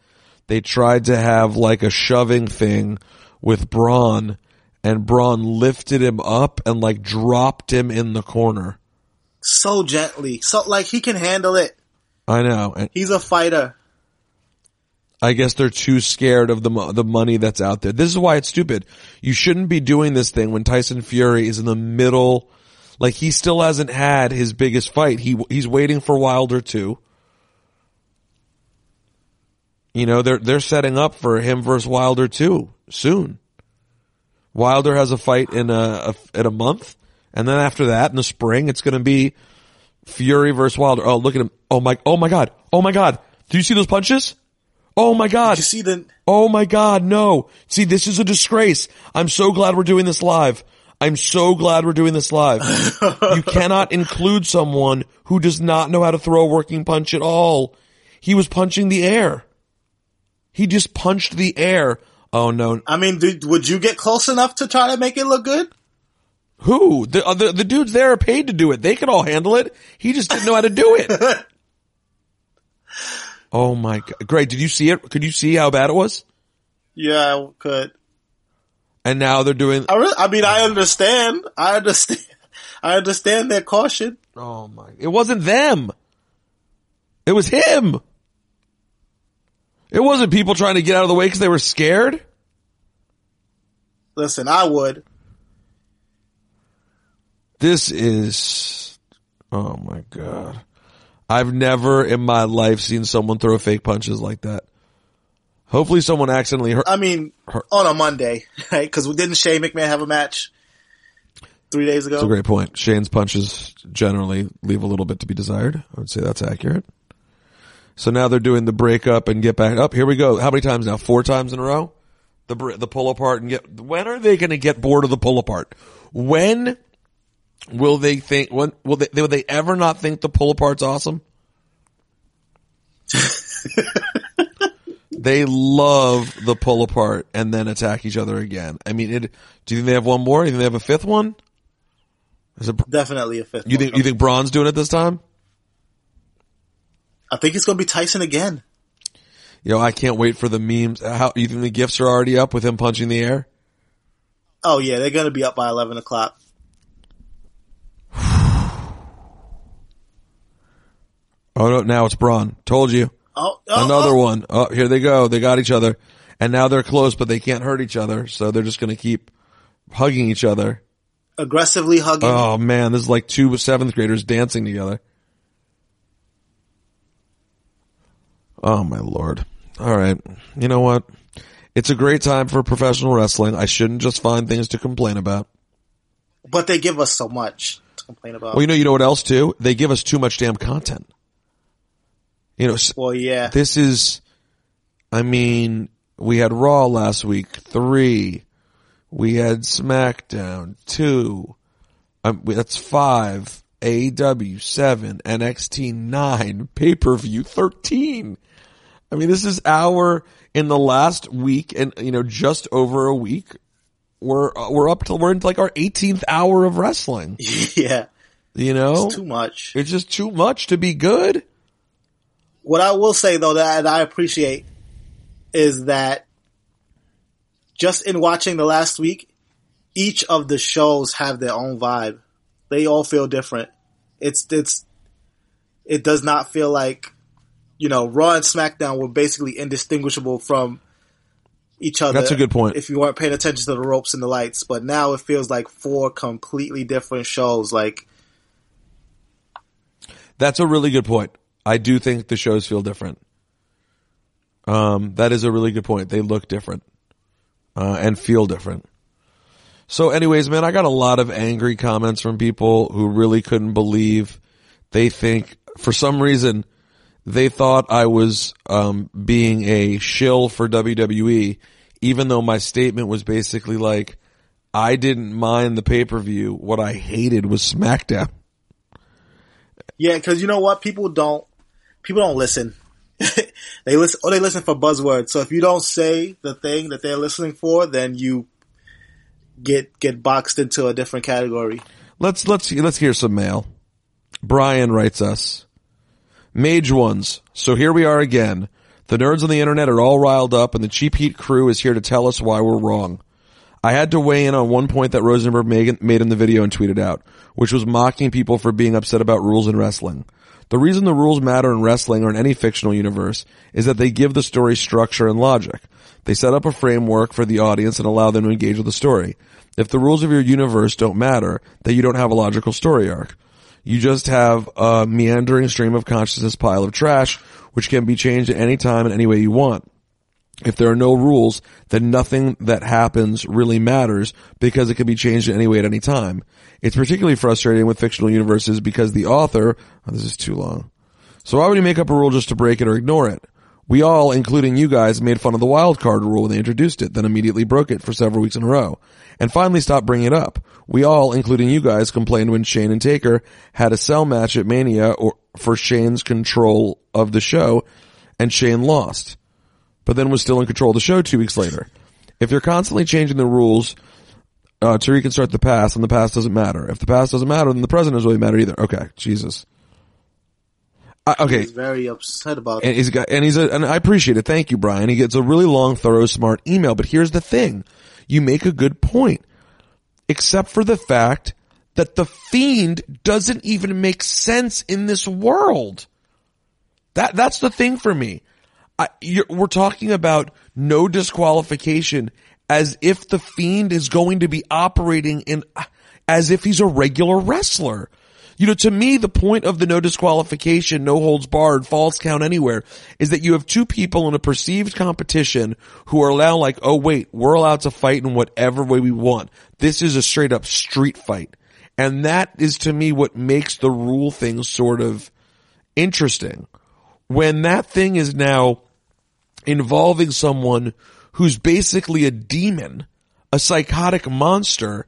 they tried to have like a shoving thing with Braun, and Braun lifted him up and like dropped him in the corner. So gently. So, like, he can handle it. I know, and He's a fighter. I guess they're too scared of the mo- the money that's out there. This is why it's stupid. You shouldn't be doing this thing when Tyson Fury is in the middle. Like he still hasn't had his biggest fight. He he's waiting for Wilder too. You know they're they're setting up for him versus Wilder too soon. Wilder has a fight in a, a in a month, and then after that in the spring it's going to be Fury versus Wilder. Oh look at him! Oh my! Oh my God! Oh my God! Do you see those punches? Oh my God! You see the, Oh my God, no. See, this is a disgrace. I'm so glad we're doing this live. I'm so glad we're doing this live. you cannot include someone who does not know how to throw a working punch at all. He was punching the air. He just punched the air. Oh no. I mean, do, would you get close enough to try to make it look good? Who? The, uh, the, the dudes there are paid to do it. They could all handle it. He just didn't know how to do it. oh my God. Greg, did you see it? Could you see how bad it was? Yeah, I could. And now they're doing, I, really, I mean, I understand. I understand. I understand their caution. Oh my! It wasn't them. It was him. It wasn't people trying to get out of the way because they were scared. Listen, I would. This is, oh my god! I've never in my life seen someone throw fake punches like that. Hopefully, someone accidentally hurt. I mean, Her- on a Monday, right? Because we didn't Shane McMahon have a match? three days ago. That's a great point. Shane's punches generally leave a little bit to be desired. I would say that's accurate. So now they're doing the breakup and get back up. Here we go. How many times now? Four times in a row? The the pull apart and get. When are they going to get bored of the pull apart? When will they think? When will they? Will they ever not think the pull apart's awesome? they love the pull apart and then attack each other again. I mean, it. Do you think they have one more? Do you think they have a fifth one? Is it, Definitely a fifth. you one think you think Braun's doing it this time? I think it's going to be Tyson again. You know, I can't wait for the memes. Uh, how you think the gifts are already up with him punching the air? Oh yeah, they're going to be up by eleven o'clock. Oh no, now it's Braun. Told you. Oh, oh, oh. Another oh. one. Oh, here they go. They got each other. And now they're close, but they can't hurt each other. So they're just going to keep hugging each other. aggressively hugging. Oh man, this is like two seventh graders dancing together. Oh my lord. All right. You know what? It's a great time for professional wrestling. I shouldn't just find things to complain about. But they give us so much to complain about. Well, you know, you know what else too? They give us too much damn content. You know, Well, yeah. this is, I mean, we had Raw last week, three. We had SmackDown, two. Um, that's five. AEW, seven. NXT, nine. Pay-per-view, 13. I mean, this is our, in the last week and, you know, just over a week, we're, uh, we're up to, we're into like our 18th hour of wrestling. yeah. You know? It's too much. It's just too much to be good. What I will say though that I appreciate is that just in watching the last week, each of the shows have their own vibe. They all feel different. It's, it's, it does not feel like, you know, Raw and SmackDown were basically indistinguishable from each other. That's a good point. If you weren't paying attention to the ropes and the lights, but now it feels like four completely different shows. Like, That's a really good point. I do think the shows feel different. Um, that is a really good point. They look different, uh, and feel different. So anyways, man, I got a lot of angry comments from people who really couldn't believe they think for some reason they thought I was, um, being a shill for WWE, even though my statement was basically like, I didn't mind the pay-per-view. What I hated was SmackDown. Yeah, because you know what? People don't. People don't listen. they listen. Or they listen for buzzwords. So if you don't say the thing that they're listening for, then you get get boxed into a different category. Let's let's let's hear some mail. Brian writes us. Mage ones. So here we are again. The nerds on the internet are all riled up and the cheap heat crew is here to tell us why we're wrong. I had to weigh in on one point that Rosenberg made, made in the video and tweeted out, which was mocking people for being upset about rules in wrestling. The reason the rules matter in wrestling or in any fictional universe is that they give the story structure and logic. They set up a framework for the audience and allow them to engage with the story. If the rules of your universe don't matter, then you don't have a logical story arc. You just have a meandering stream of consciousness pile of trash, which can be changed at any time and any way you want. If there are no rules, then nothing that happens really matters because it can be changed in any way at any time. It's particularly frustrating with fictional universes because the author, oh, this is too long. So why would you make up a rule just to break it or ignore it? We all, including you guys, made fun of the wild card rule when they introduced it, then immediately broke it for several weeks in a row, and finally stopped bringing it up. We all, including you guys, complained when Shane and Taker had a cell match at Mania or for Shane's control of the show, and Shane lost but then was still in control of the show two weeks later. If you're constantly changing the rules uh, to reconstruct the past, and the past doesn't matter. If the past doesn't matter, then the present doesn't really matter either. Okay, Jesus. Uh, okay, He's very upset about and it. he's got, and he's a, and I appreciate it. Thank you, Brian. He gets a really long, thorough, smart email. But here's the thing: you make a good point, except for the fact that the fiend doesn't even make sense in this world. That that's the thing for me. I, we're talking about no disqualification as if the fiend is going to be operating in as if he's a regular wrestler. You know, to me, the point of the no disqualification, no holds barred, false count anywhere is that you have two people in a perceived competition who are allowed like, oh wait, we're allowed to fight in whatever way we want. This is a straight up street fight. And that is to me what makes the rule thing sort of interesting. When that thing is now involving someone who's basically a demon, a psychotic monster,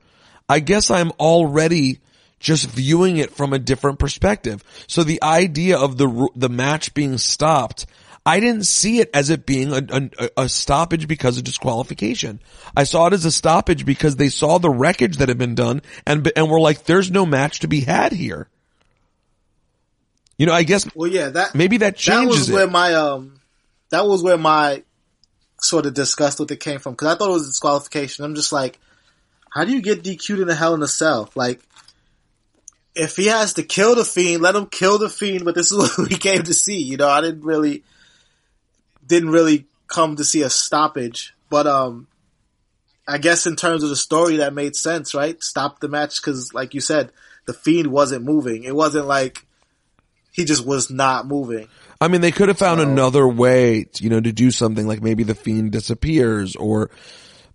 I guess I'm already just viewing it from a different perspective. So the idea of the the match being stopped, I didn't see it as it being a, a, a stoppage because of disqualification. I saw it as a stoppage because they saw the wreckage that had been done and and were like, "There's no match to be had here." You know, I guess Well, yeah, that maybe that changes. that was it. where my um, that was where my sort of disgust with it came from because I thought it was disqualification. I'm just like, how do you get DQ'd in the Hell in a Cell? Like, if he has to kill the fiend, let him kill the fiend. But this is what we came to see. You know, I didn't really didn't really come to see a stoppage, but um. I guess in terms of the story, that made sense, right? Stop the match because, like you said, the fiend wasn't moving. It wasn't like he just was not moving. I mean, they could have found another way, you know, to do something like maybe the fiend disappears or,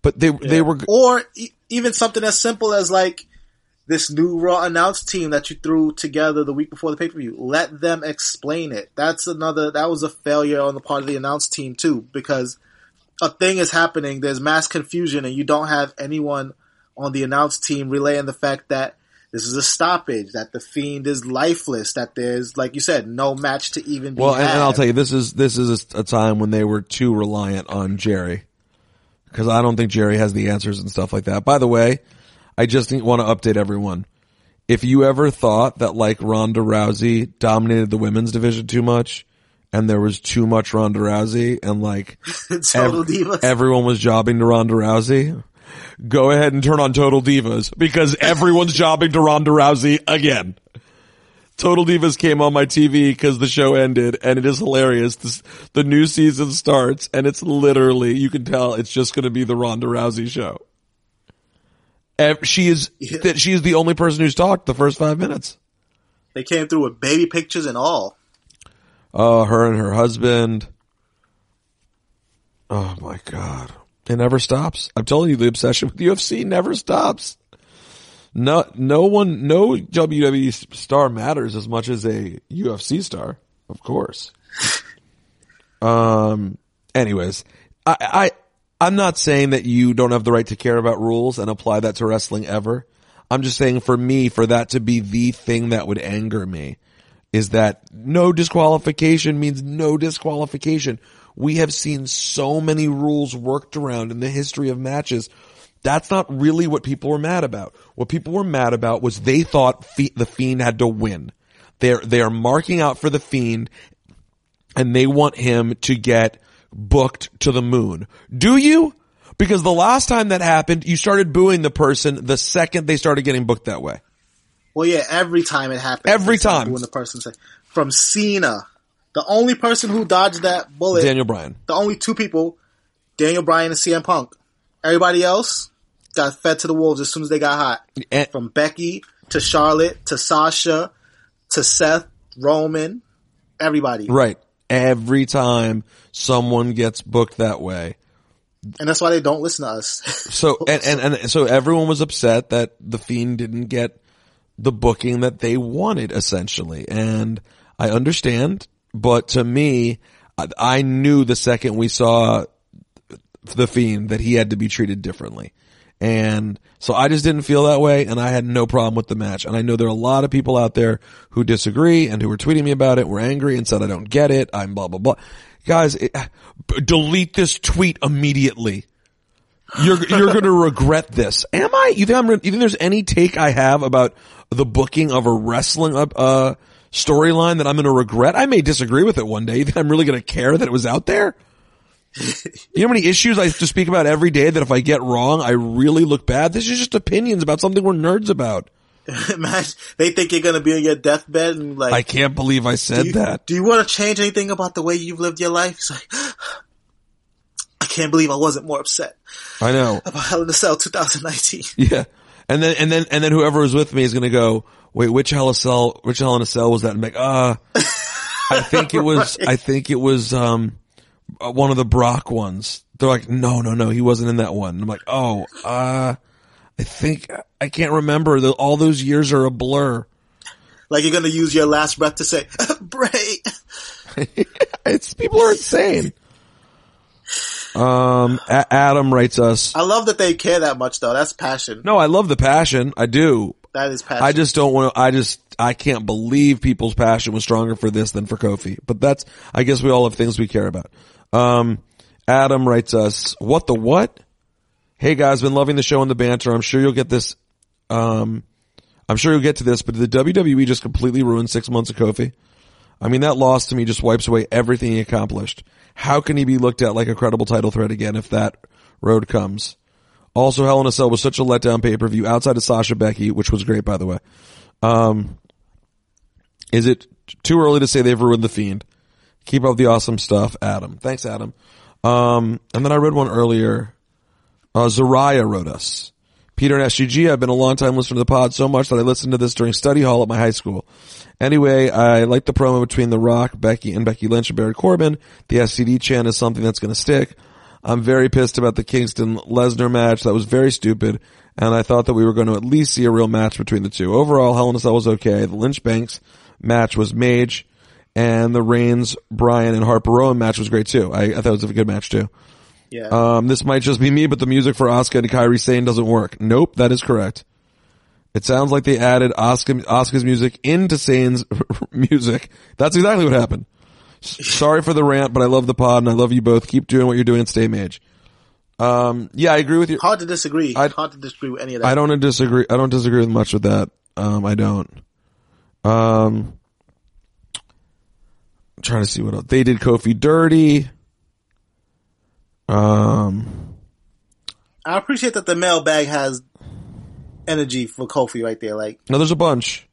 but they, they were, or e- even something as simple as like this new Raw announced team that you threw together the week before the pay per view. Let them explain it. That's another. That was a failure on the part of the announced team too, because a thing is happening. There's mass confusion, and you don't have anyone on the announced team relaying the fact that this is a stoppage, that the fiend is lifeless, that there's, like you said, no match to even be well, and, and I'll tell you, this is, this is a, a time when they were too reliant on Jerry. Cause I don't think Jerry has the answers and stuff like that. By the way, I just want to update everyone. If you ever thought that like Ronda Rousey dominated the women's division too much and there was too much Ronda Rousey and like ev- everyone was jobbing to Ronda Rousey, go ahead and turn on Total Divas because everyone's jobbing to Ronda Rousey again. Total Divas came on my TV because the show ended and it is hilarious. This, the new season starts and it's literally, you can tell it's just going to be the Ronda Rousey show. Ev- She is, that she is the only person who's talked the first five minutes. they came through with baby pictures and all. Oh, her and her husband. Oh my God. It never stops. I'm telling you, the obsession with UFC never stops. No, no one, no WWE star matters as much as a UFC star, of course. Um, anyways, I, I, I'm not saying that you don't have the right to care about rules and apply that to wrestling ever. I'm just saying for me, for that to be the thing that would anger me is that no disqualification means no disqualification. We have seen so many rules worked around in the history of matches. That's not really what people were mad about. What people were mad about was they thought Fe- the Fiend had to win. They're, they are marking out for the Fiend and they want him to get booked to the moon. Do you? Because the last time that happened, you started booing the person the second they started getting booked that way. Well, yeah, every time it happens. Every time. When the person say, from Cena, the only person who dodged that bullet, Daniel Bryan. the only two people, Daniel Bryan and CM Punk. Everybody else got fed to the wolves as soon as they got hot. And- From Becky to Charlotte to Sasha to Seth, Roman, everybody. Right. Every time someone gets booked that way. And that's why they don't listen to us. So, and, and, and so everyone was upset that the Fiend didn't get the booking that they wanted essentially. And I understand, but to me, I, I knew the second we saw the Fiend that he had to be treated differently. And so I just didn't feel that way and I had no problem with the match. And I know there are a lot of people out there who disagree and who were tweeting me about it, were angry and said, I don't get it. I'm blah, blah, blah. Guys, it, b- delete this tweet immediately. You're, you're gonna regret this. Am I? You think I'm, you think there's any take I have about the booking of a wrestling, uh, storyline that I'm gonna regret? I may disagree with it one day. You think I'm really gonna care that it was out there? You know how many issues I have to speak about every day that if I get wrong, I really look bad? This is just opinions about something we're nerds about. Imagine, they think you're gonna be on your deathbed and like, I can't believe I said do you, that. Do you want to change anything about the way you've lived your life? It's like, I can't believe I wasn't more upset I know. about Hell in a Cell 2019. Yeah. And then, and then, and then whoever was with me is going to go, wait, which Hell in a Cell, which Hell in a Cell was that? And I'm like, uh, I think it was, Right. I think it was, um, uh, one of the Brock ones. They're like, no, no, no, he wasn't in that one. And I'm like, oh, uh, I think I can't remember. The, all those years are a blur. Like you're gonna use your last breath to say, Bray. It's people are insane. Um, A- Adam writes us. I love that they care that much though. That's passion. No, I love the passion. I do. That is passion. I just don't want to. I just I can't believe people's passion was stronger for this than for Kofi. But that's I guess we all have things we care about. Um, Adam writes us. What the what? Hey guys, been loving the show and the banter. I'm sure you'll get this. Um, I'm sure you'll get to this, but did the WWE just completely ruined six months of Kofi? I mean, that loss to me just wipes away everything he accomplished. How can he be looked at like a credible title threat again if that road comes? Also, Hell in a Cell was such a letdown pay per view outside of Sasha Becky, which was great by the way. Um, is it too early to say they've ruined the Fiend? Keep up the awesome stuff, Adam. Thanks, Adam. Um, and then I read one earlier. Uh, Zariah wrote us. Peter and SGG, I've been a long time listener to the pod so much that I listened to this during study hall at my high school. Anyway, I like the promo between The Rock, Becky, and Becky Lynch and Baron Corbin. The SCD chant is something that's gonna stick. I'm very pissed about the Kingston Lesnar match. That was very stupid. And I thought that we were going to at least see a real match between the two. Overall, Hell in a Cell was okay. The Lynch Banks match was Mage. And the Reigns, Bryan, and Harper Rowan match was great too. I, I thought it was a good match too. yeah. Um, this might just be me, but the music for Asuka and Kairi Sane doesn't work. Nope, that is correct. It sounds like they added Asuka, Asuka's music into Sane's music. That's exactly what happened. Sorry for the rant, but I love the pod and I love you both. Keep doing what you're doing and stay mage. Um, yeah, I agree with you. Hard to disagree. I'd- Hard to disagree with any of that. I don't disagree. I don't disagree with much with that. Um, I don't. Um, I'm trying to see what else. They did Kofi dirty. Um, I appreciate that the mailbag has energy for Kofi right there. Like, No, there's a bunch.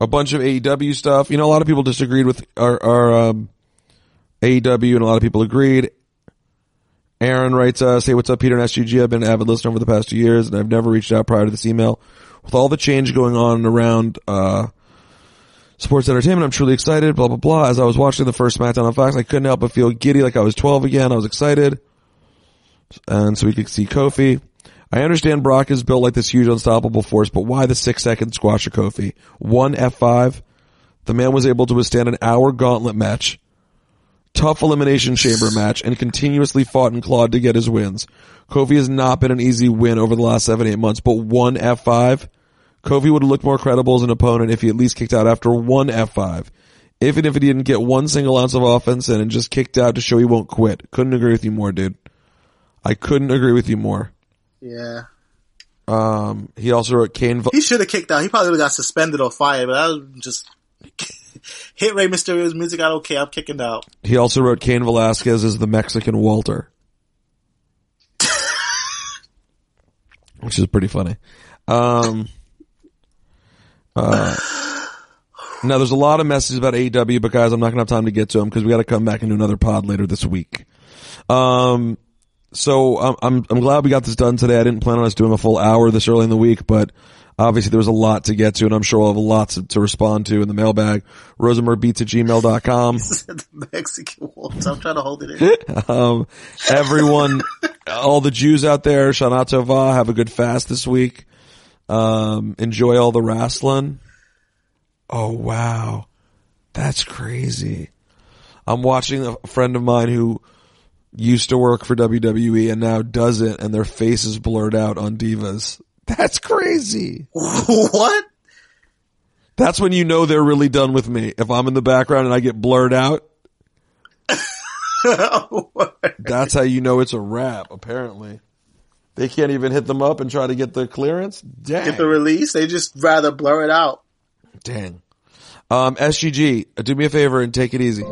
A bunch of AEW stuff. You know, a lot of people disagreed with our, our um, AEW, and a lot of people agreed. Aaron writes us, "Hey, what's up, Peter and SGG? I've been an avid listener over the past two years, and I've never reached out prior to this email. With all the change going on around uh, sports entertainment, I'm truly excited. Blah blah blah. As I was watching the first SmackDown on Fox, I couldn't help but feel giddy, like I was 12 again. I was excited, and so we could see Kofi." I understand Brock is built like this huge unstoppable force, but why the six second squash of Kofi? One F5. The man was able to withstand an hour gauntlet match, tough elimination chamber match, and continuously fought and clawed to get his wins. Kofi has not been an easy win over the last seven, eight months, but one F5. Kofi would looked more credible as an opponent if he at least kicked out after one F5. Even if he didn't get one single ounce of offense in and just kicked out to show he won't quit. Couldn't agree with you more, dude. I couldn't agree with you more. Yeah. Um, he also wrote Kane. He should have kicked out. He probably would have got suspended or fired, but I was just hit Rey Mysterio's music. I don't care. I'm kicking out. He also wrote Cain Velasquez as the Mexican Walter, which is pretty funny. Um, uh, now there's a lot of messages about AEW, but guys, I'm not gonna have time to get to them because we got to come back and do another pod later this week. Um, so I'm, I'm I'm glad we got this done today. I didn't plan on us doing a full hour this early in the week, but obviously there was a lot to get to, and I'm sure we'll have a lot to, to respond to in the mailbag. Rosenbergbeats at gmail.com. the Mexican Waltz. I'm trying to hold it in. um, everyone, all the Jews out there, Shana Tova, have a good fast this week. Um, enjoy all the wrestling. Oh wow. That's crazy. I'm watching a friend of mine who used to work for WWE and now doesn't and their face is blurred out on divas. That's crazy. what? That's when you know they're really done with me. If I'm in the background and I get blurred out, that's how you know it's a wrap, apparently. They can't even hit them up and try to get the clearance? Dang. Get the release. They just rather blur it out. Dang. Um, SGG, do me a favor and take it easy.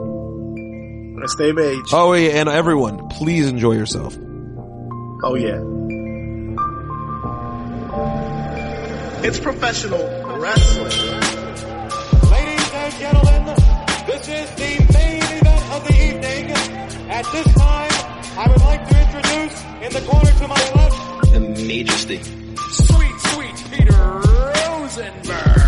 Stay mage. Oh yeah, and everyone, please enjoy yourself. Oh yeah. It's professional wrestling. Ladies and gentlemen, this is the main event of the evening. At this time, I would like to introduce in the corner to my left, The majesty. Sweet, sweet Peter Rosenberg.